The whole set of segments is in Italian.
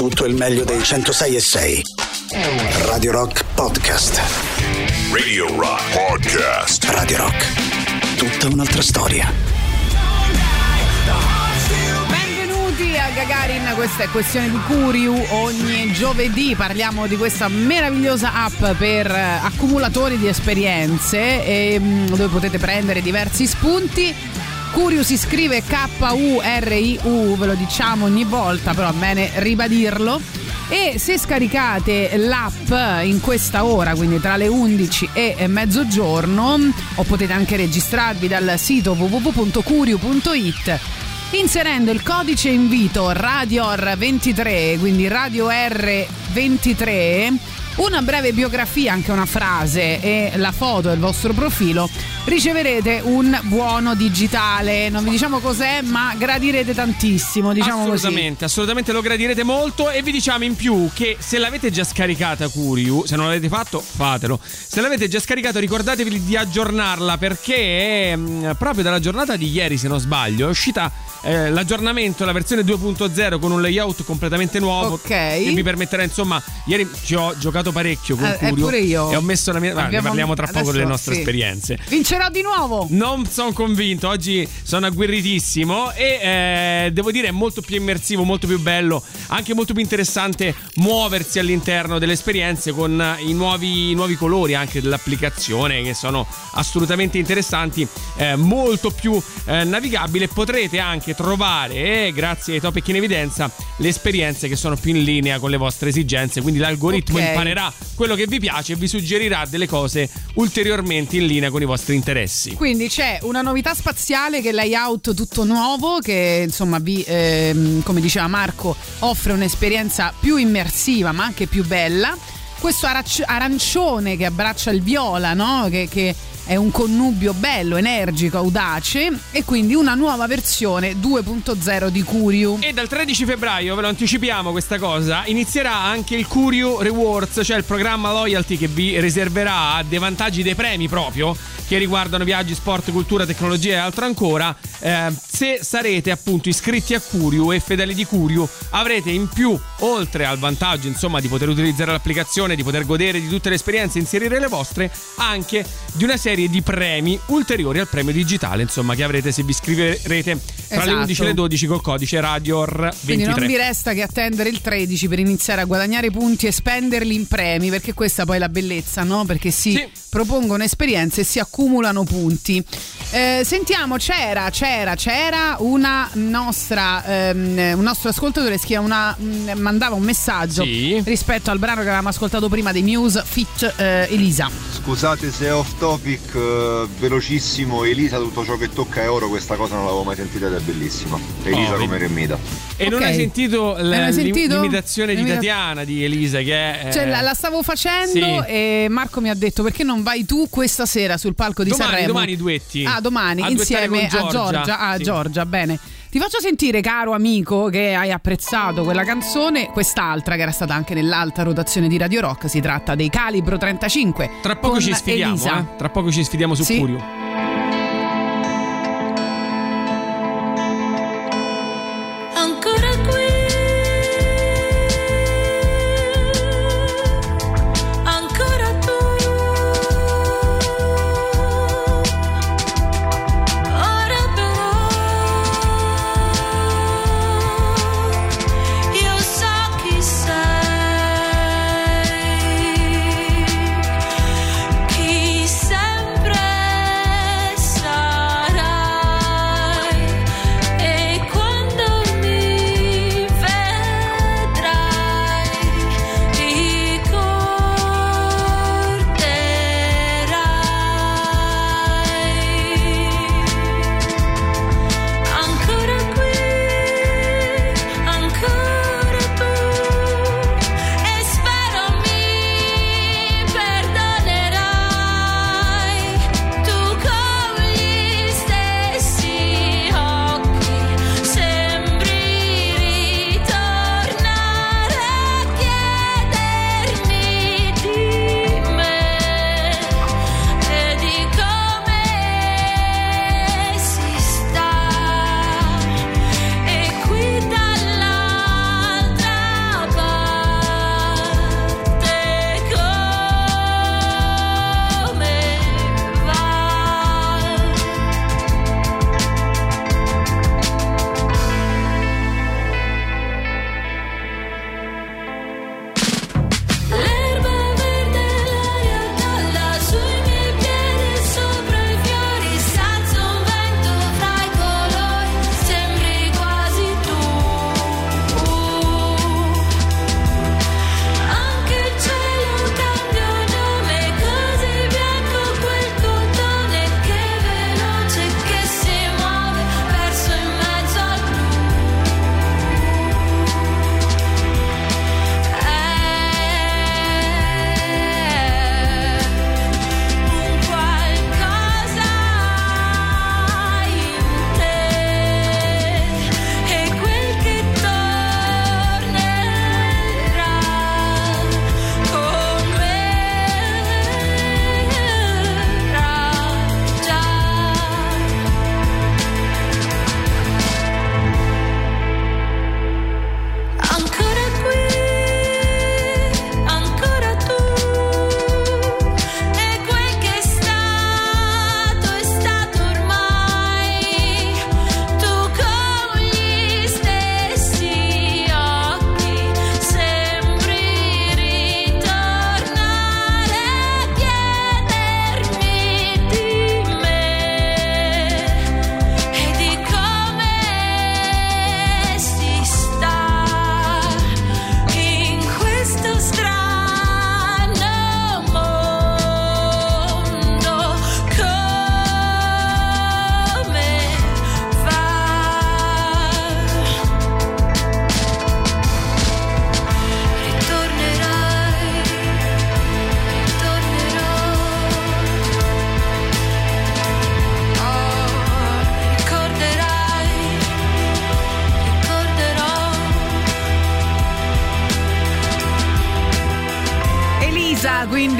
tutto il meglio dei 106 e 6. Radio Rock Podcast. Radio Rock Podcast. Radio Rock. Tutta un'altra storia. Benvenuti a Gagarin, questa è questione di Curiu. Ogni giovedì parliamo di questa meravigliosa app per eh, accumulatori di esperienze e, mm, dove potete prendere diversi spunti. Curiu si scrive K-U-R-I-U, ve lo diciamo ogni volta, però è bene ribadirlo. E se scaricate l'app in questa ora, quindi tra le 11 e mezzogiorno, o potete anche registrarvi dal sito www.curiu.it inserendo il codice invito RadioR23, quindi Radio R23, una breve biografia, anche una frase e la foto del vostro profilo, riceverete un buono digitale. Non vi diciamo cos'è, ma gradirete tantissimo, diciamo assolutamente, così. assolutamente lo gradirete molto e vi diciamo in più che se l'avete già scaricata Curiu, se non l'avete fatto, fatelo. Se l'avete già scaricato ricordatevi di aggiornarla perché mh, proprio dalla giornata di ieri, se non sbaglio, è uscita eh, l'aggiornamento, la versione 2.0 con un layout completamente nuovo Ok. che mi permetterà, insomma, ieri ci ho giocato parecchio con Eh, eh, Curio e ho messo la mia, guarda, ne parliamo tra poco delle nostre sì. esperienze. Vincerò di nuovo! Non sono convinto, oggi sono agguerritissimo e eh, devo dire è molto più immersivo, molto più bello, anche molto più interessante muoversi all'interno delle esperienze con i nuovi, i nuovi colori anche dell'applicazione che sono assolutamente interessanti, eh, molto più eh, navigabile. Potrete anche trovare, eh, grazie ai topic in evidenza, le esperienze che sono più in linea con le vostre esigenze, quindi l'algoritmo Ok. imparerà quello che vi piace e vi suggerirà delle cose ulteriormente in linea con i vostri interessi. Quindi c'è una novità spaziale che è layout tutto nuovo che insomma vi, ehm, come diceva Marco, offre un'esperienza più immersiva ma anche più bella. Questo arancione che abbraccia il viola, no? che, che è un connubio bello, energico, audace e quindi una nuova versione 2.0 di Curiu. E dal 13 febbraio, ve lo anticipiamo questa cosa, inizierà anche il Curio Rewards, cioè il programma loyalty che vi riserverà dei vantaggi, dei premi proprio, che riguardano viaggi, sport, cultura, tecnologia e altro ancora. Eh, se sarete appunto iscritti a Curio e fedeli di Curio, avrete in più, oltre al vantaggio insomma di poter utilizzare l'applicazione, di poter godere di tutte le esperienze, inserire le vostre, anche di una serie di premi ulteriori al premio digitale, insomma, che avrete se vi iscriverete tra le Esatto. 11 e le 12 col codice RADIOR23. Quindi non vi resta che attendere il 13 per iniziare a guadagnare punti e spenderli in premi, perché questa poi è la bellezza, no? Perché si Sì. propongono esperienze e si accumulano punti. Eh, sentiamo, c'era, c'era, c'era una nostra, ehm, un nostro ascoltatore che una, mh, mandava un messaggio Sì. rispetto al brano che avevamo ascoltato prima dei Muse Fit eh, Elisa. Scusate se è off topic, eh, velocissimo, Elisa tutto ciò che tocca è oro, questa cosa non l'avevo mai sentita ed è bellissima. Elisa Oh, come vedi. E non Ok. hai sentito la- Non hai sentito? l'imitazione di Tatiana di Elisa che è Cioè, la, la stavo facendo Sì. e Marco mi ha detto perché non vai tu questa sera sul palco di Domani, Sanremo? domani duetti. Ah, domani, A insieme con a Giorgia. Ah, Sì. Giorgia, bene. Ti faccio sentire, caro amico, che hai apprezzato quella canzone, quest'altra che era stata anche nell'alta rotazione di Radio Rock. Si tratta dei Calibro 35. Tra poco ci sfidiamo, eh. Tra poco ci sfidiamo su Sì. Curio.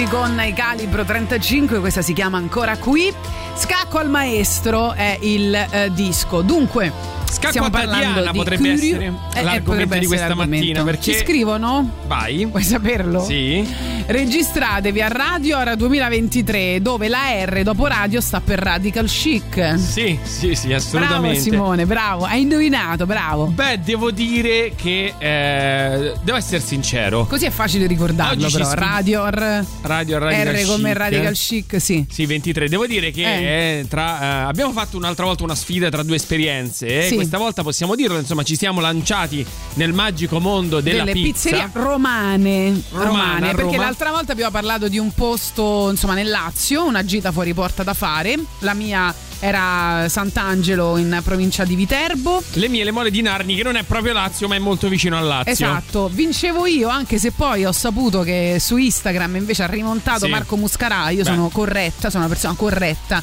Quindi con il calibro 35, questa si chiama ancora qui. Scacco al maestro è il eh, disco. Dunque, Scacco stiamo a parlando di potrebbe Curio. essere Eh, eh, l'argomento potrebbe di questa mattina, perché- Ci scrivono? Vai. Vuoi saperlo? Sì. Registratevi a Radio Ora 2023, dove la R dopo radio sta per Radical Chic. Sì, sì, sì, Bravo assolutamente. Simone, bravo, hai indovinato, bravo. Beh, devo dire che eh, devo essere sincero. Così è facile ricordarlo, Oggi però. scri- Radio R, Radio Radical R come Chic. Radical Chic, sì. Sì, 23. Devo dire che Eh. eh, tra, eh, abbiamo fatto un'altra volta una sfida tra due esperienze. eh. Sì. Questa volta possiamo dirlo, insomma, ci siamo lanciati nel magico mondo della delle pizza. pizzerie romane, Romana, romane, perché Roma. l'altra volta abbiamo parlato di un posto insomma nel Lazio, una gita fuori porta da fare. La mia era Sant'Angelo in provincia di Viterbo. Le mie le mole di Narni, che non è proprio Lazio, ma è molto vicino al Lazio. Esatto, vincevo io, anche se poi ho saputo che su Instagram invece ha rimontato Sì. Marco Muscarà. Io Beh. sono corretta, sono una persona corretta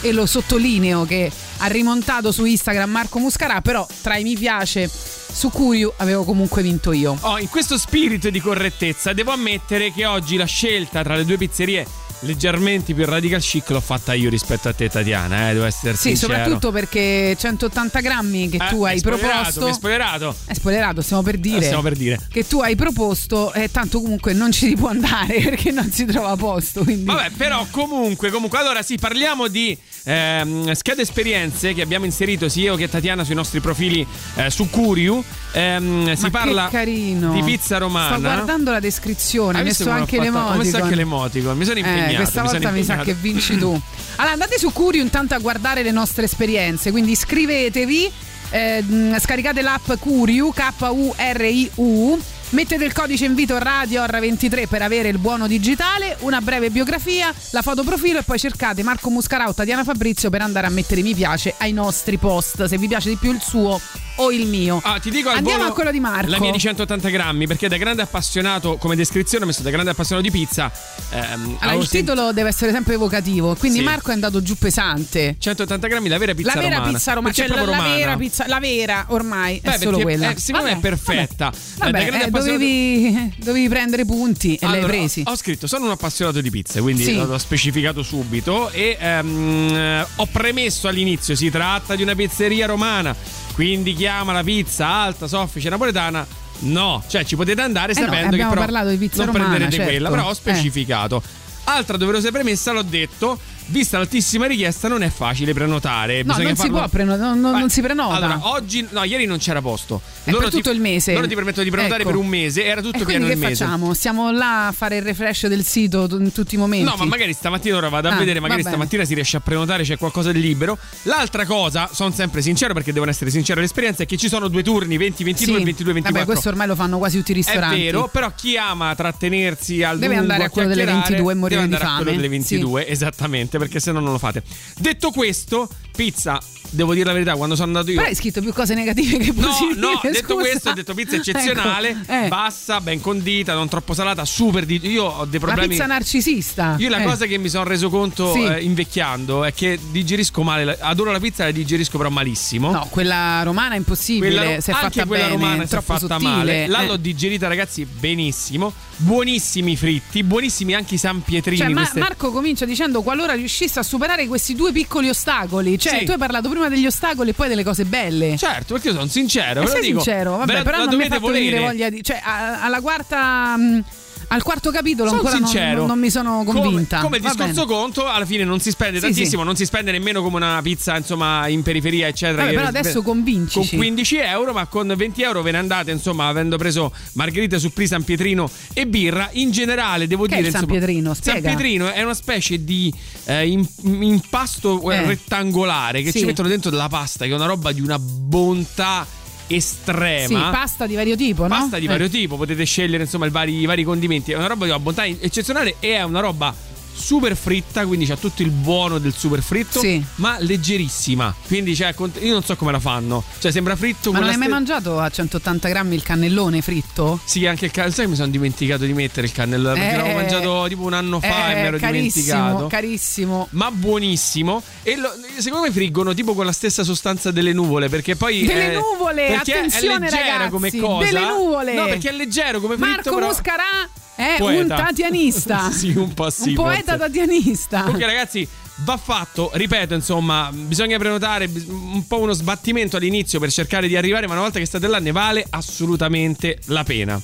e lo sottolineo che ha rimontato su Instagram Marco Muscarà, però tra i mi piace su Curio avevo comunque vinto io. Oh, in questo spirito di correttezza, devo ammettere che oggi la scelta tra le due pizzerie leggermente più radical chic l'ho fatta io rispetto a te, Tatiana. Eh, devo essere Sì, sincero. soprattutto perché 180 grammi che Eh, tu hai proposto. Mi hai spoilerato. È spoilerato, stiamo per dire. Eh, stiamo per dire. Che tu hai proposto, e tanto comunque non ci si può andare perché non si trova posto. Quindi... Vabbè, però comunque, comunque, allora sì, parliamo di ehm, schede esperienze che abbiamo inserito sia io che Tatiana sui nostri profili eh, su Curiu. Ehm, si parla di pizza romana. Sto guardando la descrizione, Hai messo anche ho le fatto? Ho messo anche emoticon. l'emoticon, mi sono impegnato. Eh, questa mi volta mi sa che vinci tu. Allora andate su Curio intanto a guardare le nostre esperienze, quindi iscrivetevi, eh, scaricate l'app Curio, K-U-R-I-U. Mettete il codice invito Radio Orra 23 per avere il buono digitale, una breve biografia, la foto profilo e poi cercate Marco Muscarà o Tatiana Fabrizio per andare a mettere mi piace ai nostri post, se vi piace di più il suo o il mio. Ah, ti dico Andiamo a quello di Marco. La mia di 180 grammi, perché da grande appassionato, come descrizione, ho messo da grande appassionato di pizza. ehm, Allora, il sen- titolo deve essere sempre evocativo, quindi Sì. Marco è andato giù pesante. 180 grammi, la vera pizza la vera romana. pizza romana, cioè la, proprio la romana. vera pizza, la vera ormai Beh, è solo quella. eh, secondo me è perfetta. Vabbè, Eh, grande eh, appassionato- dovevi, dovevi prendere punti e Allora, l'hai presi. Ho scritto, sono un appassionato di pizza, quindi Sì. l'ho specificato subito e ehm, ho premesso all'inizio, si tratta di una pizzeria romana, quindi chiama la pizza alta, soffice, napoletana. No, cioè ci potete andare Eh no, sapendo che abbiamo però parlato di pizza non romana, prenderete certo. quella, però ho Eh. specificato. Altra doverosa premessa, l'ho detto, vista l'altissima richiesta non è facile prenotare. No, non si farlo- può preno- non- non- non si prenota. Allora, oggi, no, ieri non c'era posto. È per tutto il mese. Loro ti permettono di prenotare Ecco. per un mese, era tutto e pieno quindi il che mese. facciamo? Stiamo là a fare il refresh del sito in tutti i momenti. No, ma magari stamattina ora vado a Ah, vedere, magari stamattina si riesce a prenotare, c'è qualcosa di libero. L'altra cosa, sono sempre sincero perché devono essere sincero l'esperienza, è che ci sono due turni, 20-22 Sì. e 22-24. Vabbè, questo ormai lo fanno quasi tutti i è ristoranti. vero, però chi ama trattenersi al Deve lungo andare a quello delle chiacchierare, 22 e morire deve di andare a quello fame. delle 22, esattamente, perché se no non lo fate. Detto questo, pizza, devo dire la verità, quando sono andato io Però hai scritto più cose negative che No, positive. no, detto scusa. questo, ho detto pizza eccezionale, Ecco, eh. bassa, ben condita, non troppo salata, super di Io ho dei problemi pizza narcisista. Io la Eh. cosa che mi sono reso conto Sì. eh, invecchiando è che digerisco male, adoro la pizza, la digerisco però malissimo. No, quella romana è impossibile. Quella, se è anche fatta quella bene, romana è si è fatta sottile. male. Là Eh. l'ho digerita, ragazzi, benissimo. Buonissimi fritti, buonissimi anche i San Pietrini. Cioè, Ma- Marco comincia dicendo qualora riuscisse a superare questi due piccoli ostacoli. Cioè, Sì. tu hai parlato prima degli ostacoli e poi delle cose belle. Certo, perché io sono sincero. Eh, sei dico. sincero, vabbè, però non mi ha dovete fatto venire voglia di. Cioè, alla quarta. mh, al quarto capitolo Sono ancora sincero. non, non mi sono convinta. Come, come discorso bene. conto, alla fine non si spende Sì, tantissimo, sì. non si spende nemmeno come una pizza, insomma, in periferia, eccetera. Vabbè, però adesso convincici. Con 15 euro, ma con 20 euro ve ne andate, insomma, avendo preso margherita su San Pietrino e birra. In generale, devo Che dire. San insomma, Pietrino? San Spiega. Pietrino è una specie di eh, im- impasto eh, Eh. rettangolare che Sì. ci mettono dentro della pasta, che è una roba di una bontà Sì, estrema. pasta di vario tipo, no? Pasta di Eh. vario tipo, potete scegliere insomma i vari, i vari condimenti. È una roba di una bontà eccezionale e è una roba super fritta, quindi c'ha tutto il buono del super fritto, Sì. ma leggerissima. Quindi cioè, io non so come la fanno. Cioè sembra fritto Ma non hai mai ste- mangiato a 180 grammi il cannellone fritto? Sì, anche il cannello. Sai che mi sono dimenticato di mettere il cannello? Perché Eh, l'avevo mangiato tipo un anno fa e mi ero carissimo, dimenticato. carissimo. ma buonissimo e lo- secondo me friggono tipo con la stessa sostanza delle nuvole perché poi Delle è- nuvole, perché attenzione, è leggera ragazzi, come cosa delle nuvole. no perché è leggero come fritto Marco però Muscarà È Poeta. un tatianista. sì, un po' sì. un poeta forse. tatianista. Comunque, ragazzi, va fatto. Ripeto, insomma, bisogna prenotare un po' uno sbattimento all'inizio per cercare di arrivare, ma una volta che state là ne vale assolutamente la pena.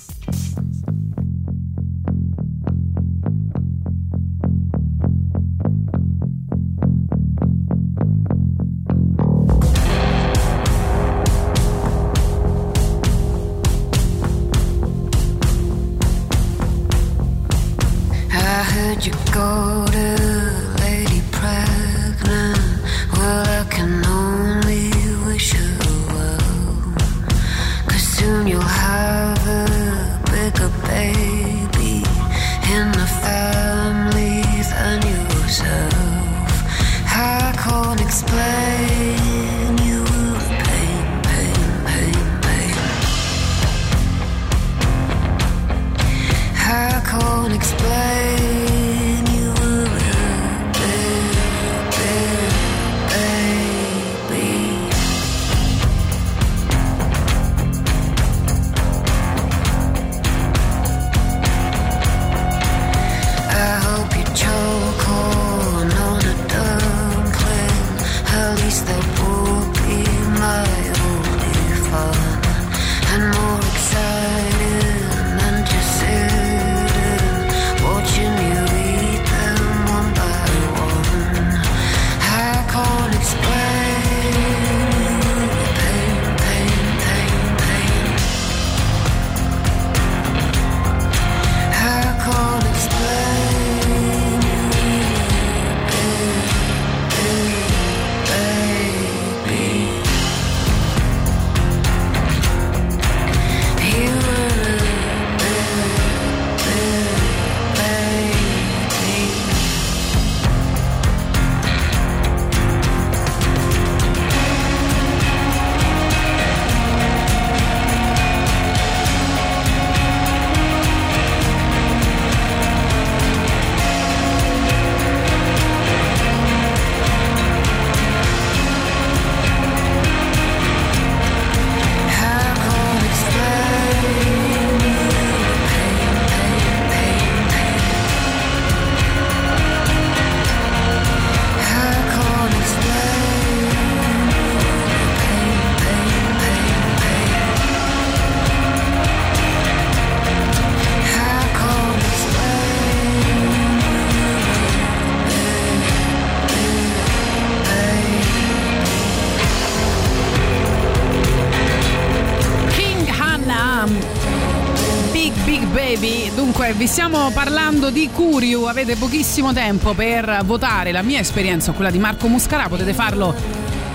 Vi stiamo parlando di Curiu. Avete pochissimo tempo per votare la mia esperienza o quella di Marco Muscarà. Potete farlo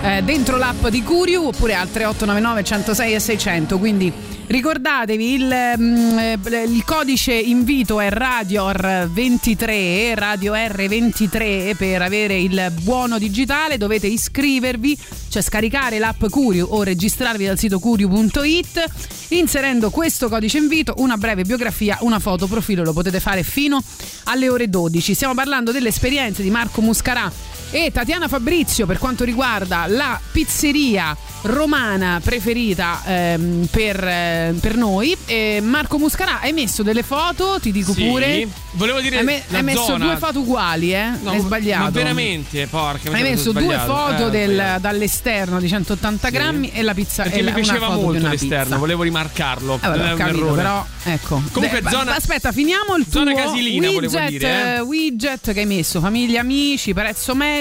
eh, dentro l'app di Curiu oppure al 3899 106 e 600. Quindi ricordatevi il, mm, eh, il codice invito è RadioR23, Radio R23 per avere il buono digitale. Dovete iscrivervi, cioè scaricare l'app Curiu o registrarvi dal sito curiu.it inserendo questo codice invito, una breve biografia, una foto profilo, lo potete fare fino alle ore 12. Stiamo parlando delle esperienze di Marco Muscarà e Tatiana Fabrizio per quanto riguarda la pizzeria romana preferita ehm, per, eh, per noi. E Marco Muscarà hai messo delle foto, ti dico Sì. pure. Volevo dire Hai, me- hai messo zona. due foto uguali, eh? No, hai sbagliato. Ma veramente, porca. Hai messo due foto Eh, del- dall'esterno di 180 Sì. grammi e la pizza Perché e mi piaceva molto l'esterno, pizza. volevo rimarcarlo. Eh, ho un capito, però ecco. Comunque, Beh, zona- aspetta, finiamo il zona tuo casilina, volevo widget, dire, eh. widget che hai messo, famiglia, amici, prezzo medio.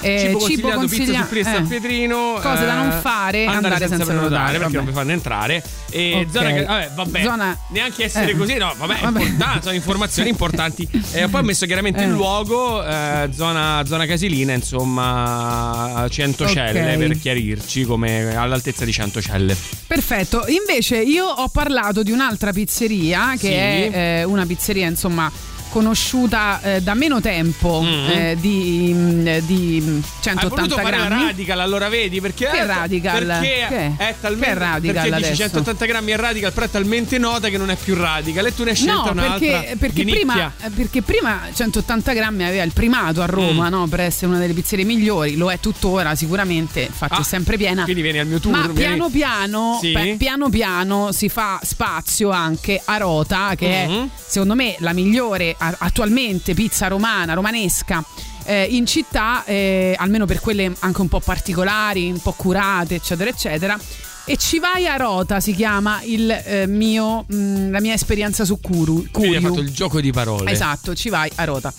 Eh, cibo consigliato, pizza consiglia- su San eh. Pietrino Cose da non eh, fare, andare senza prenotare, perché non mi fanno entrare e Ok. zona che- vabbè, vabbè Zona- neanche essere eh. così no vabbè, Vabbè. importanti, sono informazioni importanti e poi ho messo chiaramente il Eh. luogo eh, zona, zona casilina insomma Centocelle Ok. per chiarirci come all'altezza di Centocelle Perfetto, invece io ho parlato di un'altra pizzeria che Sì. è eh, una pizzeria insomma conosciuta eh, da meno tempo eh, di, mm, di Hai 180 voluto fare la grammi. radical, allora vedi perché Che è, radical? Perché Che? è talmente Che radical perché dici adesso? 180 grammi è radical, però è talmente nota che non è più radical e tu ne hai scelta No, un'altra perché, perché prima, perché prima 180 grammi aveva il primato a Roma Mm. no? per essere una delle pizzerie migliori, lo è tuttora sicuramente, infatti Ah, è sempre piena. Quindi vieni al mio tour. Ma piano piano, Sì. beh, piano piano si fa spazio anche a Rota, che Mhm. è secondo me la migliore a- attualmente pizza romana, romanesca. eh, in città, eh, almeno per quelle anche un po' particolari, un po' curate, eccetera, eccetera. E ci vai a Rota si chiama il eh, mio, mh, la mia esperienza su Curu. Quindi hai Curiu. fatto il gioco di parole. Esatto, ci vai a Rota.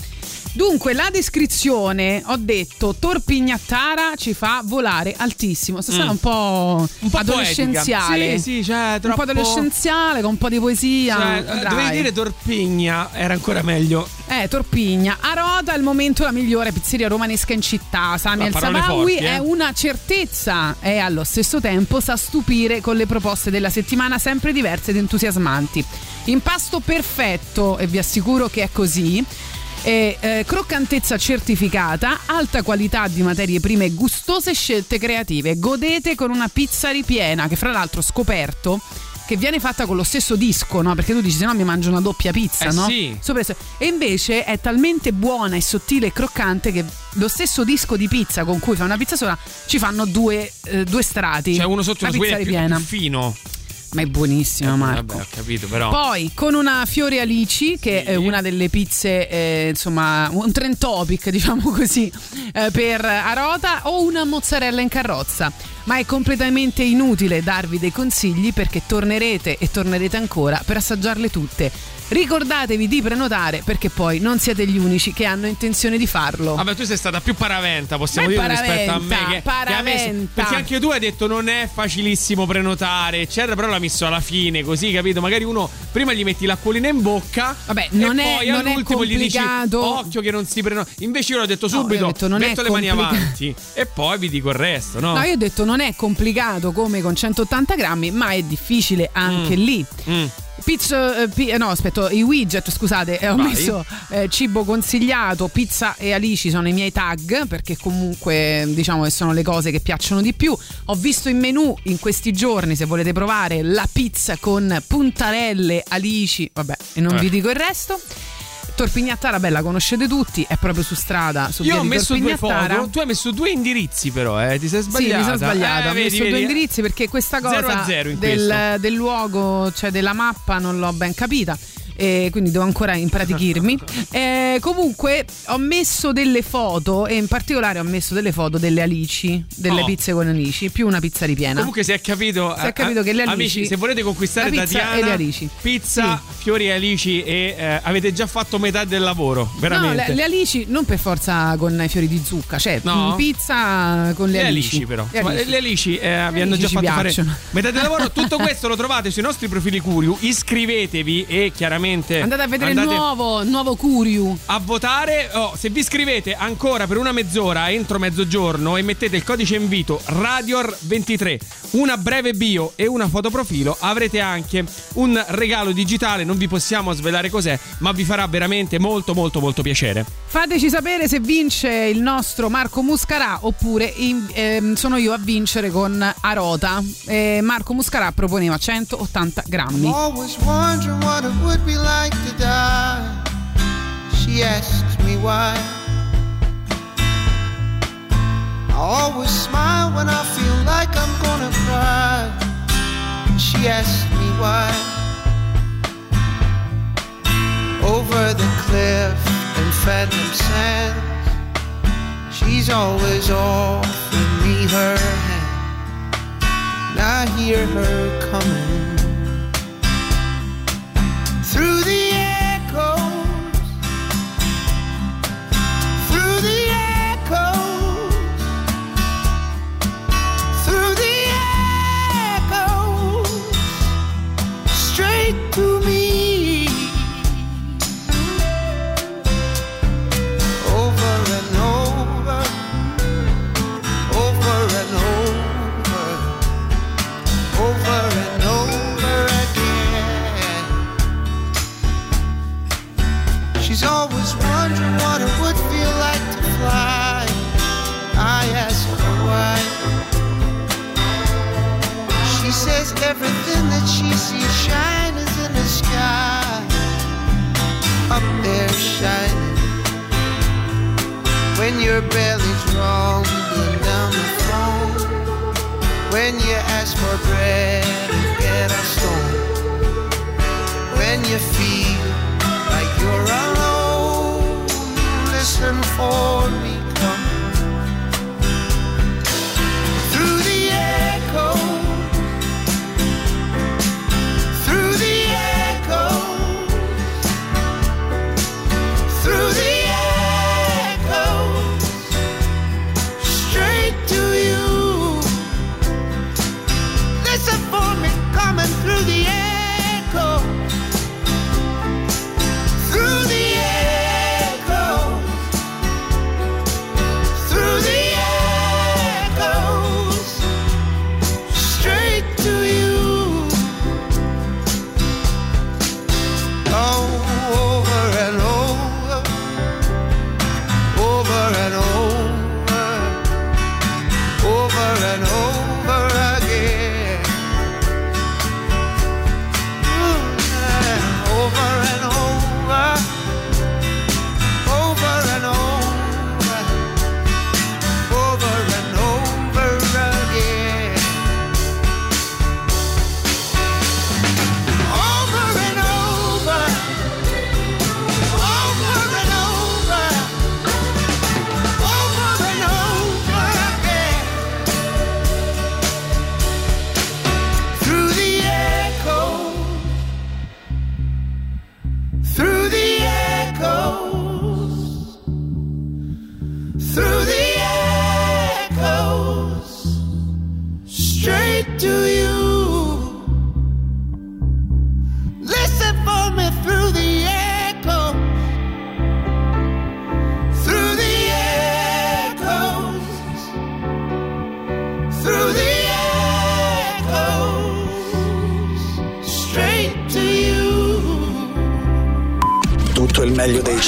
Dunque, la descrizione, ho detto, Torpignattara ci fa volare altissimo. Sta Mm. un po', Un po' adolescenziale. Sì, sì, cioè, un troppo- po' adolescenziale, con un po' di poesia. Cioè, dovevi dire Torpigna, era ancora meglio. Eh, Torpigna. A Rota al momento la migliore pizzeria romanesca in città. Sami El forti, eh. è una certezza e allo stesso tempo sa stupire con le proposte della settimana sempre diverse ed entusiasmanti. Impasto perfetto e vi assicuro che è così. E, eh, croccantezza certificata, alta qualità di materie prime e gustose scelte creative. Godete con una pizza ripiena che fra l'altro ho scoperto che viene fatta con lo stesso disco, no? Perché tu dici se no mi mangio una doppia pizza, Eh no? sì. Sopra e invece è talmente buona e sottile e croccante che lo stesso disco di pizza con cui fa una pizza sola ci fanno due, eh, due strati. Cioè uno sotto e uno ripiena. più fino. Ma è buonissima, Marco. Vabbè, ho capito, però. Poi con una Fiori Alici, che Sì. è una delle pizze, eh, insomma, un trend topic, diciamo così, eh, per Arota, o una mozzarella in carrozza. Ma è completamente inutile darvi dei consigli perché tornerete e tornerete ancora per assaggiarle tutte. Ricordatevi di prenotare perché poi non siete gli unici che hanno intenzione di farlo. Vabbè, tu sei stata più paraventa, possiamo è dire, rispetto a me. paraventa, Che, che paraventa. perché anche tu hai detto non è facilissimo prenotare, eccetera, però l'ha messo alla fine, così, capito? Magari uno prima gli metti l'acquolina in bocca. Vabbè, non e è- poi non è all'ultimo gli dici occhio che non si prenota. Invece io l'ho detto No, subito, detto, non metto le mani avanti e poi vi dico il resto, no? No, io ho detto non è complicato come con 180 grammi, ma è difficile anche lì. Mm. Pizza, eh, pi- eh, no, aspetta, i widget, scusate, eh, ho Vai. messo eh, cibo consigliato, pizza e alici sono i miei tag perché comunque diciamo che sono le cose che piacciono di più. Ho visto in menù in questi giorni, se volete provare, la pizza con puntarelle, alici, vabbè, e non Eh. vi dico il resto. Torpignattara, bella, conoscete tutti, è proprio su strada, su Io ho messo due foto, tu hai messo due indirizzi però, eh, ti sei Sì, sbagliata. mi sono sbagliata. Eh, ho vedi, messo due vedi. indirizzi perché questa Zero cosa zero in del, del luogo, cioè della mappa, non l'ho ben capita. E quindi devo ancora impratichirmi. Eh, comunque ho messo delle foto e in particolare ho messo delle foto delle alici, delle Oh. pizze con alici, più una pizza ripiena. Comunque si è capito, Si è capito eh, che le alici- amici, se volete conquistare la pizza Tatiana, e le alici. pizza, fiori e alici e eh, avete già fatto metà del lavoro, veramente. No, le, le alici non per forza con i fiori di zucca, cioè No? mm, pizza con le, Le alici, però. Le alici. Le alici eh, vi hanno alici già fatto piacciono. fare metà del lavoro. Tutto questo lo trovate sui nostri profili Curiu. Iscrivetevi e chiaramente Andate a vedere il andate nuovo, il nuovo Curiu. a votare. Oh, se vi iscrivete ancora per una mezz'ora entro mezzogiorno e mettete il codice invito RADIOR23, una breve bio e una fotoprofilo, avrete anche un regalo digitale. Non vi possiamo svelare cos'è, ma vi farà veramente molto, molto, molto piacere. Fateci sapere se vince il nostro Marco Muscarà oppure in- ehm, sono io a vincere con Arota. Eh, Marco Muscarà proponeva 180 grammi. Always wondering what it would be like to die. She asks me why. I always smile when I feel like I'm gonna cry. She asks me why. Over the cliff in phantom sands, she's always offering me her hand. And I hear her coming through the